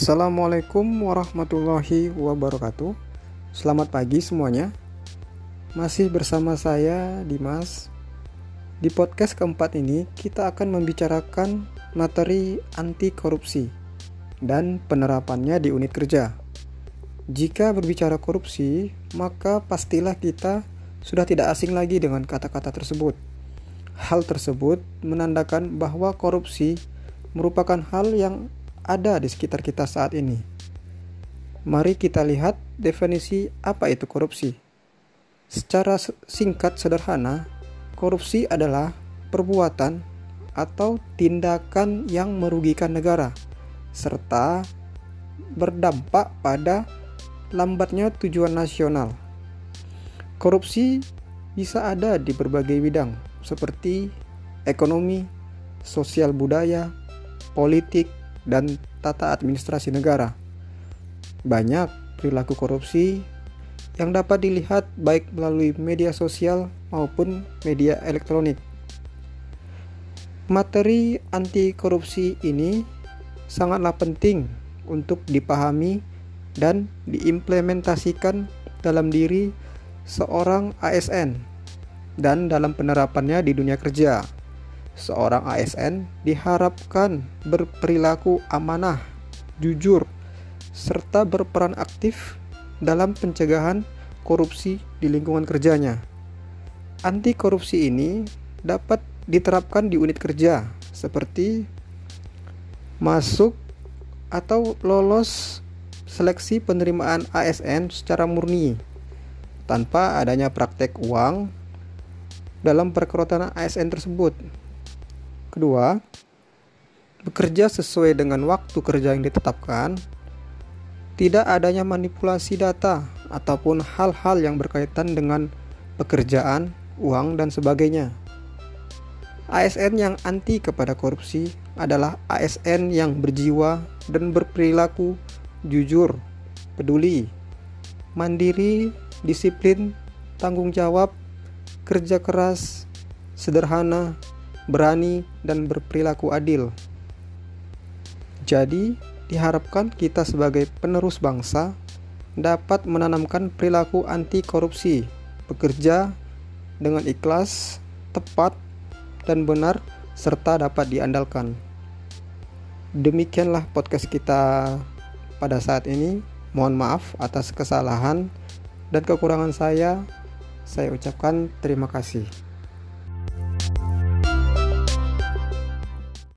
Assalamualaikum warahmatullahi wabarakatuh. Selamat pagi semuanya. Masih bersama saya Dimas. Di podcast keempat ini kita akan membicarakan materi anti korupsi dan penerapannya di unit kerja. Jika berbicara korupsi, maka pastilah kita sudah tidak asing lagi dengan kata-kata tersebut. Hal tersebut menandakan bahwa korupsi merupakan hal yang ada di sekitar kita saat ini. Mari kita lihat definisi apa itu korupsi. Secara singkat sederhana, korupsi adalah perbuatan atau tindakan yang merugikan negara serta berdampak pada lambatnya tujuan nasional. Korupsi bisa ada di berbagai bidang seperti ekonomi, sosial budaya, politik, dan tata administrasi negara. Banyak perilaku korupsi yang dapat dilihat baik melalui media sosial maupun media elektronik. Materi anti korupsi ini sangatlah penting untuk dipahami dan diimplementasikan dalam diri seorang ASN dan dalam penerapannya di dunia kerja seorang ASN diharapkan berperilaku amanah, jujur, serta berperan aktif dalam pencegahan korupsi di lingkungan kerjanya. Anti korupsi ini dapat diterapkan di unit kerja seperti masuk atau lolos seleksi penerimaan ASN secara murni tanpa adanya praktek uang dalam perekrutan ASN tersebut Kedua, bekerja sesuai dengan waktu kerja yang ditetapkan, tidak adanya manipulasi data ataupun hal-hal yang berkaitan dengan pekerjaan, uang, dan sebagainya. ASN yang anti kepada korupsi adalah ASN yang berjiwa dan berperilaku jujur, peduli, mandiri, disiplin, tanggung jawab, kerja keras, sederhana, berani, dan berperilaku adil. Jadi, diharapkan kita sebagai penerus bangsa dapat menanamkan perilaku anti korupsi, bekerja dengan ikhlas, tepat, dan benar, serta dapat diandalkan. Demikianlah podcast kita pada saat ini. Mohon maaf atas kesalahan dan kekurangan saya. Saya ucapkan terima kasih.